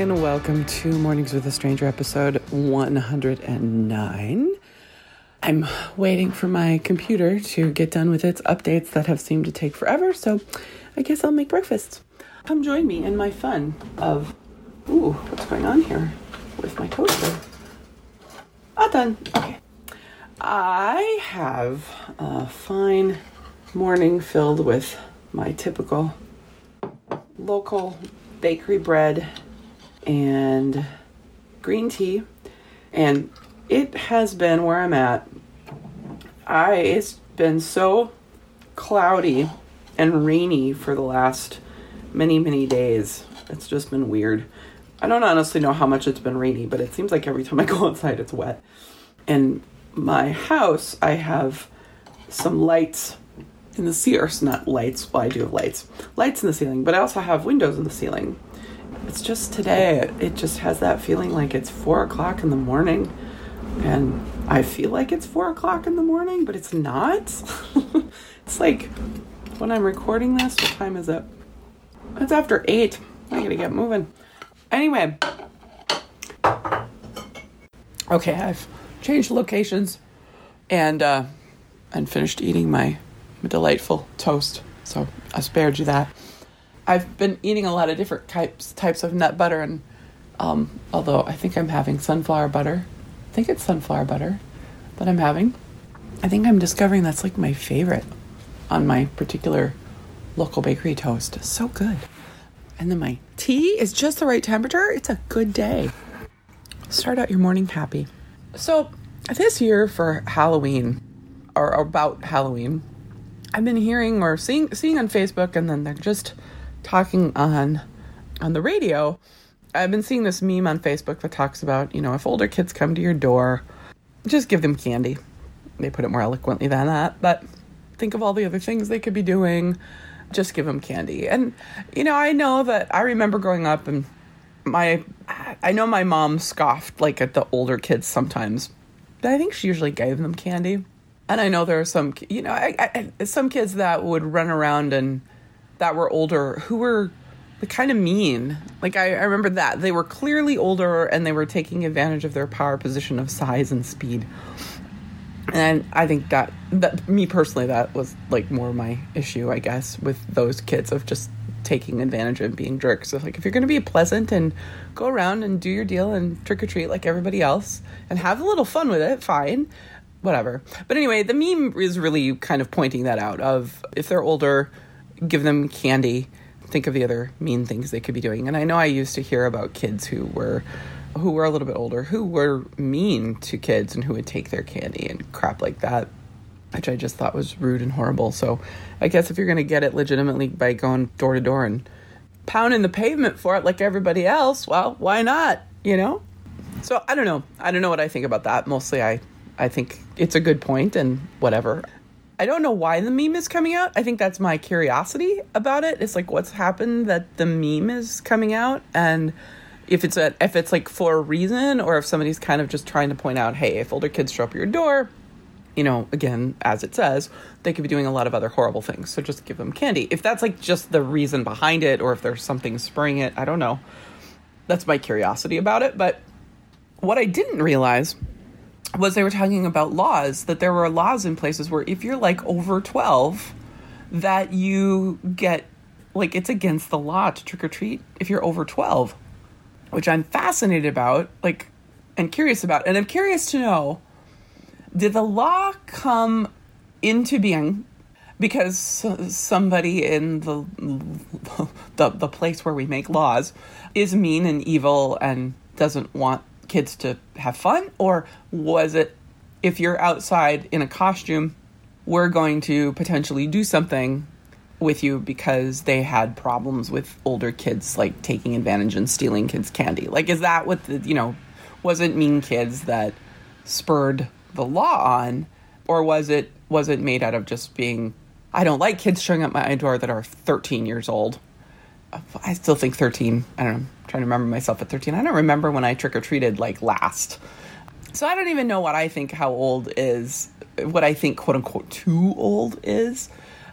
and welcome to Mornings with a Stranger episode 109. I'm waiting for my computer to get done with its updates that have seemed to take forever, so I guess I'll make breakfast. Come join me in my fun of, ooh, what's going on here with my toaster? Ah, done. Okay. I have a fine morning filled with my typical local bakery bread and green tea. And it has been where I'm at. I it's been so cloudy and rainy for the last many, many days. It's just been weird. I don't honestly know how much it's been rainy, but it seems like every time I go outside it's wet. And my house, I have some lights in the ceiling, not lights, well, I do have lights, lights in the ceiling, but I also have windows in the ceiling. It's just today, it just has that feeling like it's four o'clock in the morning, and I feel like it's four o'clock in the morning, but it's not. it's like when I'm recording this, what time is it? It's after eight. I gotta get moving. Anyway, okay, I've changed locations and uh, and finished eating my delightful toast. So I spared you that. I've been eating a lot of different types types of nut butter, and um, although I think I'm having sunflower butter, I think it's sunflower butter that I'm having. I think I'm discovering that's like my favorite on my particular local bakery toast. So good. And then my tea is just the right temperature. It's a good day. Start out your morning happy. So this year for Halloween, or about Halloween, I've been hearing or seeing seeing on Facebook, and then they're just talking on on the radio. I've been seeing this meme on Facebook that talks about, you know, if older kids come to your door, just give them candy. They put it more eloquently than that, but think of all the other things they could be doing. Just give them candy. And you know, I know that I remember growing up and my I know my mom scoffed like at the older kids sometimes. But I think she usually gave them candy. And I know there are some, you know, I, I, some kids that would run around and that were older who were kind of mean. Like I, I remember that they were clearly older and they were taking advantage of their power position of size and speed. And I think that that me personally, that was like more my issue, I guess, with those kids of just taking advantage of being jerks. So like if you're going to be pleasant and go around and do your deal and trick or treat like everybody else and have a little fun with it, fine whatever. But anyway, the meme is really kind of pointing that out of if they're older, give them candy. Think of the other mean things they could be doing. And I know I used to hear about kids who were who were a little bit older who were mean to kids and who would take their candy and crap like that which I just thought was rude and horrible. So I guess if you're going to get it legitimately by going door to door and pounding the pavement for it like everybody else, well, why not? You know? So I don't know. I don't know what I think about that. Mostly I I think it's a good point and whatever. I don't know why the meme is coming out. I think that's my curiosity about it. It's like what's happened that the meme is coming out and if it's a if it's like for a reason or if somebody's kind of just trying to point out, hey, if older kids show up at your door, you know, again, as it says, they could be doing a lot of other horrible things. So just give them candy. If that's like just the reason behind it or if there's something spurring it, I don't know. That's my curiosity about it, but what I didn't realize was they were talking about laws that there were laws in places where if you're like over 12 that you get like it's against the law to trick or treat if you're over 12 which i'm fascinated about like and curious about. And i'm curious to know did the law come into being because somebody in the, the the place where we make laws is mean and evil and doesn't want kids to have fun? Or was it if you're outside in a costume, we're going to potentially do something with you because they had problems with older kids like taking advantage and stealing kids' candy? Like, is that what the, you know, was it mean kids that spurred the law on? Or was it was it made out of just being I don't like kids showing up my door that are 13 years old. Uh, I still think 13. I don't know trying to remember myself at 13. I don't remember when I trick or treated like last. So I don't even know what I think how old is, what I think quote unquote too old is.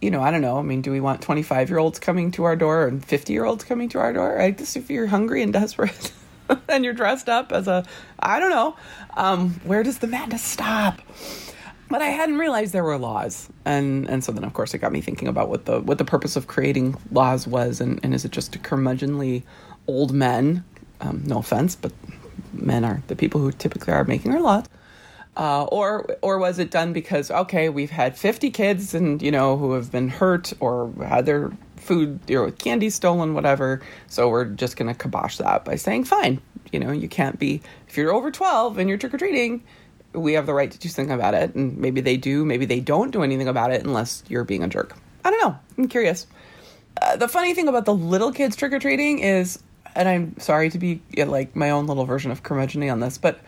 you know, I don't know. I mean, do we want 25 year olds coming to our door and 50 year olds coming to our door? I guess if you're hungry and desperate and you're dressed up as a, I don't know, um, where does the madness stop? But I hadn't realized there were laws, and and so then of course it got me thinking about what the what the purpose of creating laws was, and, and is it just to curmudgeonly old men? Um, no offense, but men are the people who typically are making our laws uh, or or was it done because okay, we've had 50 kids and you know who have been hurt or had their food you know, candy stolen, whatever. So we're just gonna kibosh that by saying fine. You know, you can't be if you're over 12 and you're trick or treating. We have the right to do something about it, and maybe they do, maybe they don't do anything about it unless you're being a jerk. I don't know. I'm curious. Uh, the funny thing about the little kids trick or treating is, and I'm sorry to be like my own little version of curmudgeon on this, but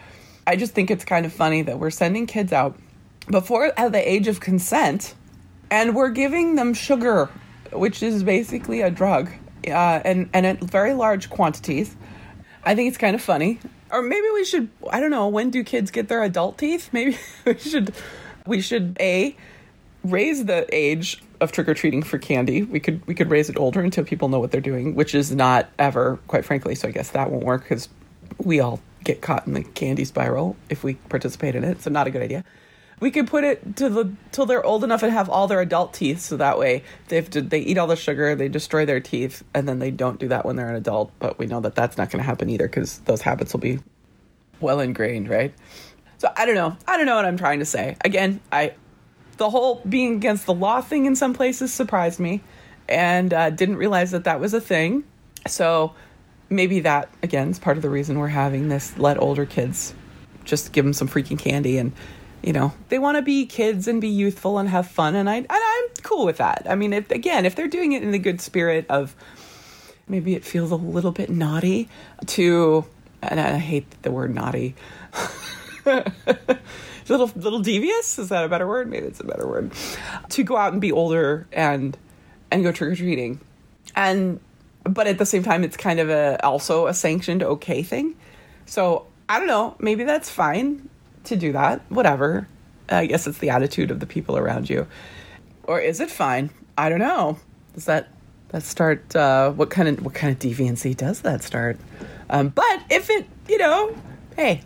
I just think it's kind of funny that we're sending kids out before at the age of consent and we're giving them sugar, which is basically a drug, uh, and, and at very large quantities. I think it's kind of funny. Or maybe we should, I don't know, when do kids get their adult teeth? Maybe we should, we should, A, raise the age of trick or treating for candy. We could we could raise it older until people know what they're doing, which is not ever, quite frankly. So I guess that won't work because we all get caught in the candy spiral if we participate in it. So not a good idea. We could put it to the till they're old enough and have all their adult teeth, so that way they to they eat all the sugar, they destroy their teeth, and then they don't do that when they're an adult. But we know that that's not going to happen either because those habits will be well ingrained, right? So I don't know. I don't know what I'm trying to say. Again, I the whole being against the law thing in some places surprised me, and uh, didn't realize that that was a thing. So maybe that again is part of the reason we're having this let older kids just give them some freaking candy and you know they want to be kids and be youthful and have fun and I and I'm cool with that. I mean, if, again, if they're doing it in the good spirit of maybe it feels a little bit naughty to and I hate the word naughty. little little devious? Is that a better word? Maybe it's a better word. To go out and be older and and go trick or treating. And but at the same time it's kind of a also a sanctioned okay thing. So i don't know. Maybe that's fine to do that. Whatever. I guess it's the attitude of the people around you. Or is it fine? I don't know. Does that that start uh, what kind of what kind of deviancy does that start? Um, but if it you know hey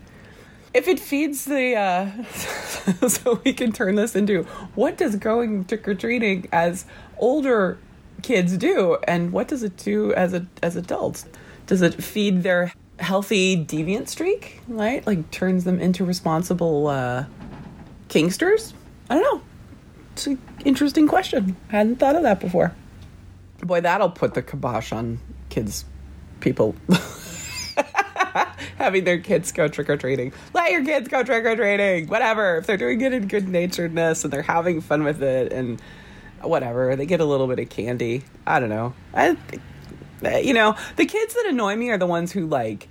if it feeds the uh, so we can turn this into what does going trick-or-treating as older kids do? And what does it do as a as adults? Does it feed their healthy deviant streak right? Like turns them into responsible uh kingsters? I don't know. It's an interesting question. I hadn't thought of that before. Boy that'll put the kibosh on kids people having their kids go trick or treating. Let your kids go trick or treating, whatever. If they're doing it in good naturedness and they're having fun with it and whatever. They get a little bit of candy. I don't know. I, you know, the kids that annoy me are the ones who like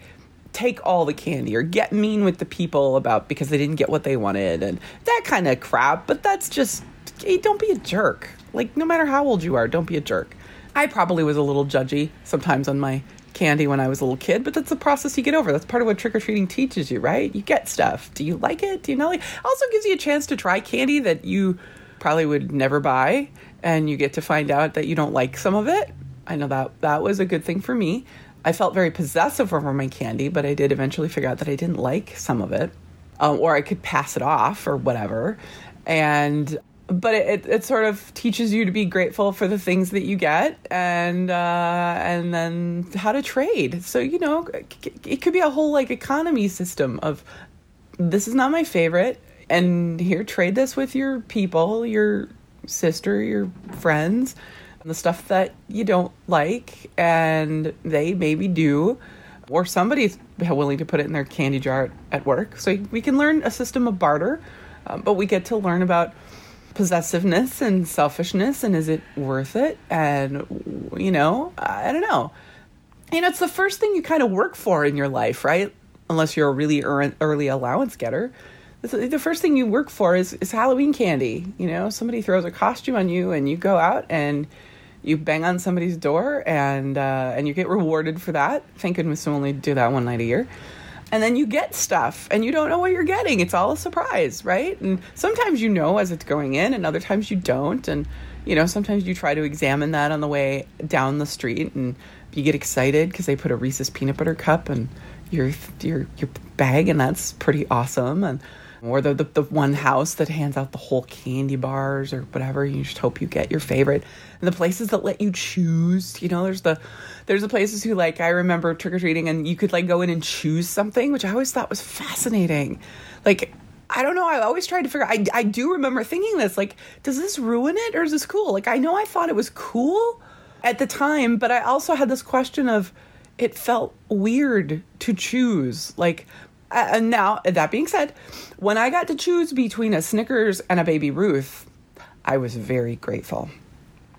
take all the candy or get mean with the people about because they didn't get what they wanted and that kind of crap. But that's just hey, don't be a jerk. Like no matter how old you are, don't be a jerk. I probably was a little judgy sometimes on my candy when I was a little kid, but that's the process you get over. That's part of what trick or treating teaches you, right? You get stuff. Do you like it? Do you not like? It? Also gives you a chance to try candy that you probably would never buy and you get to find out that you don't like some of it. I know that that was a good thing for me. I felt very possessive over my candy, but I did eventually figure out that I didn't like some of it, um, or I could pass it off or whatever. And but it, it sort of teaches you to be grateful for the things that you get and uh, and then how to trade. So you know, it could be a whole like economy system of this is not my favorite and here trade this with your people your sister your friends the stuff that you don't like and they maybe do or somebody's willing to put it in their candy jar at work so we can learn a system of barter um, but we get to learn about possessiveness and selfishness and is it worth it and you know i don't know you know it's the first thing you kind of work for in your life right unless you're a really early allowance getter the first thing you work for is, is Halloween candy. You know, somebody throws a costume on you, and you go out and you bang on somebody's door, and uh, and you get rewarded for that. Thank goodness we only do that one night a year. And then you get stuff and you don't know what you're getting. It's all a surprise, right? And sometimes you know as it's going in, and other times you don't. And, you know, sometimes you try to examine that on the way down the street and you get excited because they put a Reese's peanut butter cup and your your your bag, and that's pretty awesome. And or the, the, the one house that hands out the whole candy bars or whatever. You just hope you get your favorite. And the places that let you choose, you know, there's the there's the places who like I remember trick or treating and you could like go in and choose something, which I always thought was fascinating. Like I don't know. I always tried to figure. I I do remember thinking this. Like, does this ruin it or is this cool? Like, I know I thought it was cool at the time, but I also had this question of it felt weird to choose. Like, uh, and now, that being said, when I got to choose between a Snickers and a Baby Ruth, I was very grateful.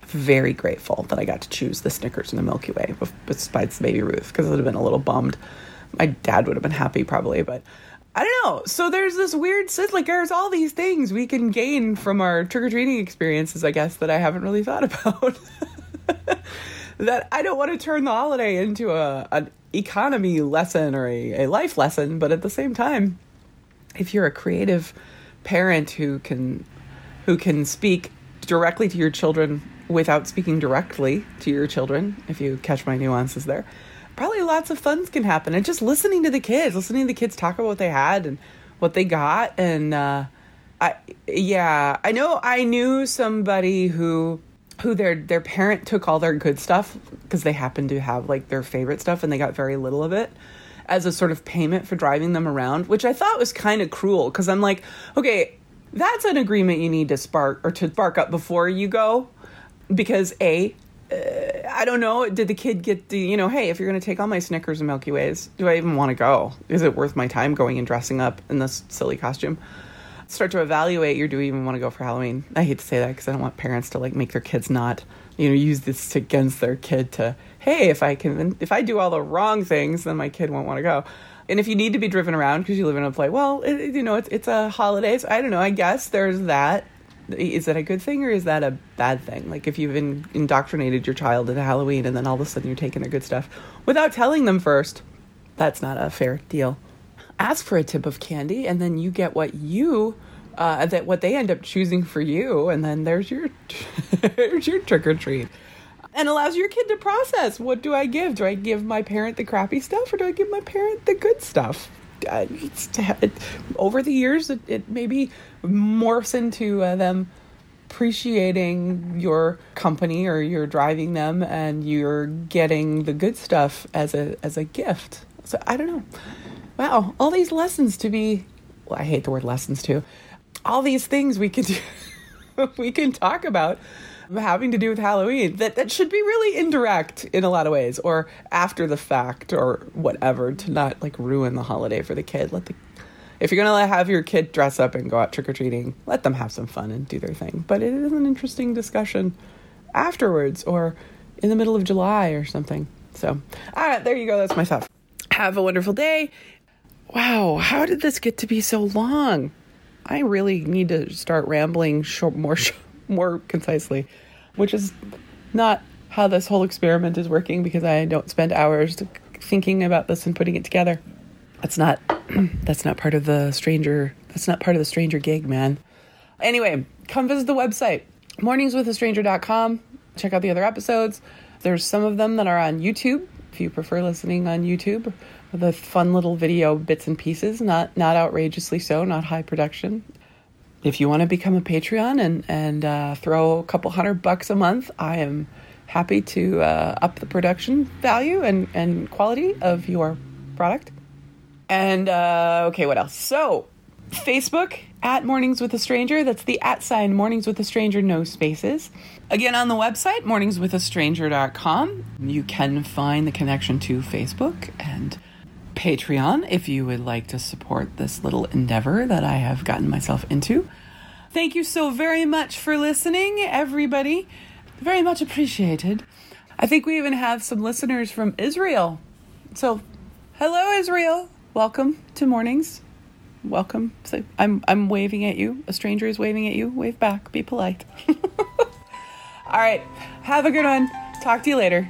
Very grateful that I got to choose the Snickers and the Milky Way besides the Baby Ruth because I would have been a little bummed. My dad would have been happy probably, but I don't know. So there's this weird sense, like there's all these things we can gain from our trick or treating experiences, I guess, that I haven't really thought about. that I don't want to turn the holiday into a an economy lesson or a, a life lesson, but at the same time, if you're a creative parent who can who can speak directly to your children without speaking directly to your children, if you catch my nuances there, probably lots of fun can happen. And just listening to the kids, listening to the kids talk about what they had and what they got, and uh, I yeah, I know I knew somebody who who their their parent took all their good stuff because they happened to have like their favorite stuff and they got very little of it as a sort of payment for driving them around, which I thought was kind of cruel because I'm like, okay, that's an agreement you need to spark or to spark up before you go because a uh, I don't know. Did the kid get the, you know, hey, if you're going to take all my Snickers and Milky Ways, do I even want to go? Is it worth my time going and dressing up in this silly costume? Start to evaluate your do we even want to go for Halloween. I hate to say that because I don't want parents to like make their kids not, you know, use this against their kid to, hey, if I can, if I do all the wrong things, then my kid won't want to go. And if you need to be driven around because you live in a place, well, it, you know, it's it's a holiday. So I don't know. I guess there's that. Is that a good thing or is that a bad thing? Like if you've in, indoctrinated your child into Halloween and then all of a sudden you're taking their good stuff without telling them first, that's not a fair deal ask for a tip of candy and then you get what you uh, that what they end up choosing for you and then there's your there's your trick or treat. And allows your kid to process what do i give? Do i give my parent the crappy stuff or do i give my parent the good stuff? Uh, it, over the years it, it maybe morphs into uh, them appreciating your company or you're driving them and you're getting the good stuff as a as a gift. So i don't know wow, all these lessons to be, well, I hate the word lessons too. All these things we can do, we can talk about having to do with Halloween that, that should be really indirect in a lot of ways or after the fact or whatever to not like ruin the holiday for the kid. Let the, if you're going to have your kid dress up and go out trick or treating, let them have some fun and do their thing. But it is an interesting discussion afterwards or in the middle of July or something. So, all right, there you go. That's my stuff. Have a wonderful day wow, how did this get to be so long? I really need to start rambling short, more more concisely, which is not how this whole experiment is working because I don't spend hours thinking about this and putting it together. That's not that's not part of the stranger that's not part of the stranger gig, man. Anyway, come visit the website morningswithastranger.com. Check out the other episodes. There's some of them that are on YouTube if you prefer listening on YouTube the fun little video bits and pieces, not not outrageously so, not high production. If you want to become a Patreon and and uh, throw a couple hundred bucks a month, I am happy to uh, up the production value and and quality of your product. And uh, okay, what else? So, Facebook at Mornings with a Stranger. That's the at sign Mornings with a Stranger, no spaces. Again, on the website, morningswithastranger.com, you can find the connection to Facebook and Patreon if you would like to support this little endeavor that I have gotten myself into. Thank you so very much for listening, everybody. Very much appreciated. I think we even have some listeners from Israel. So, hello, Israel. Welcome to mornings. Welcome. So I'm I'm waving at you. A stranger is waving at you. Wave back. Be polite. All right. Have a good one. Talk to you later.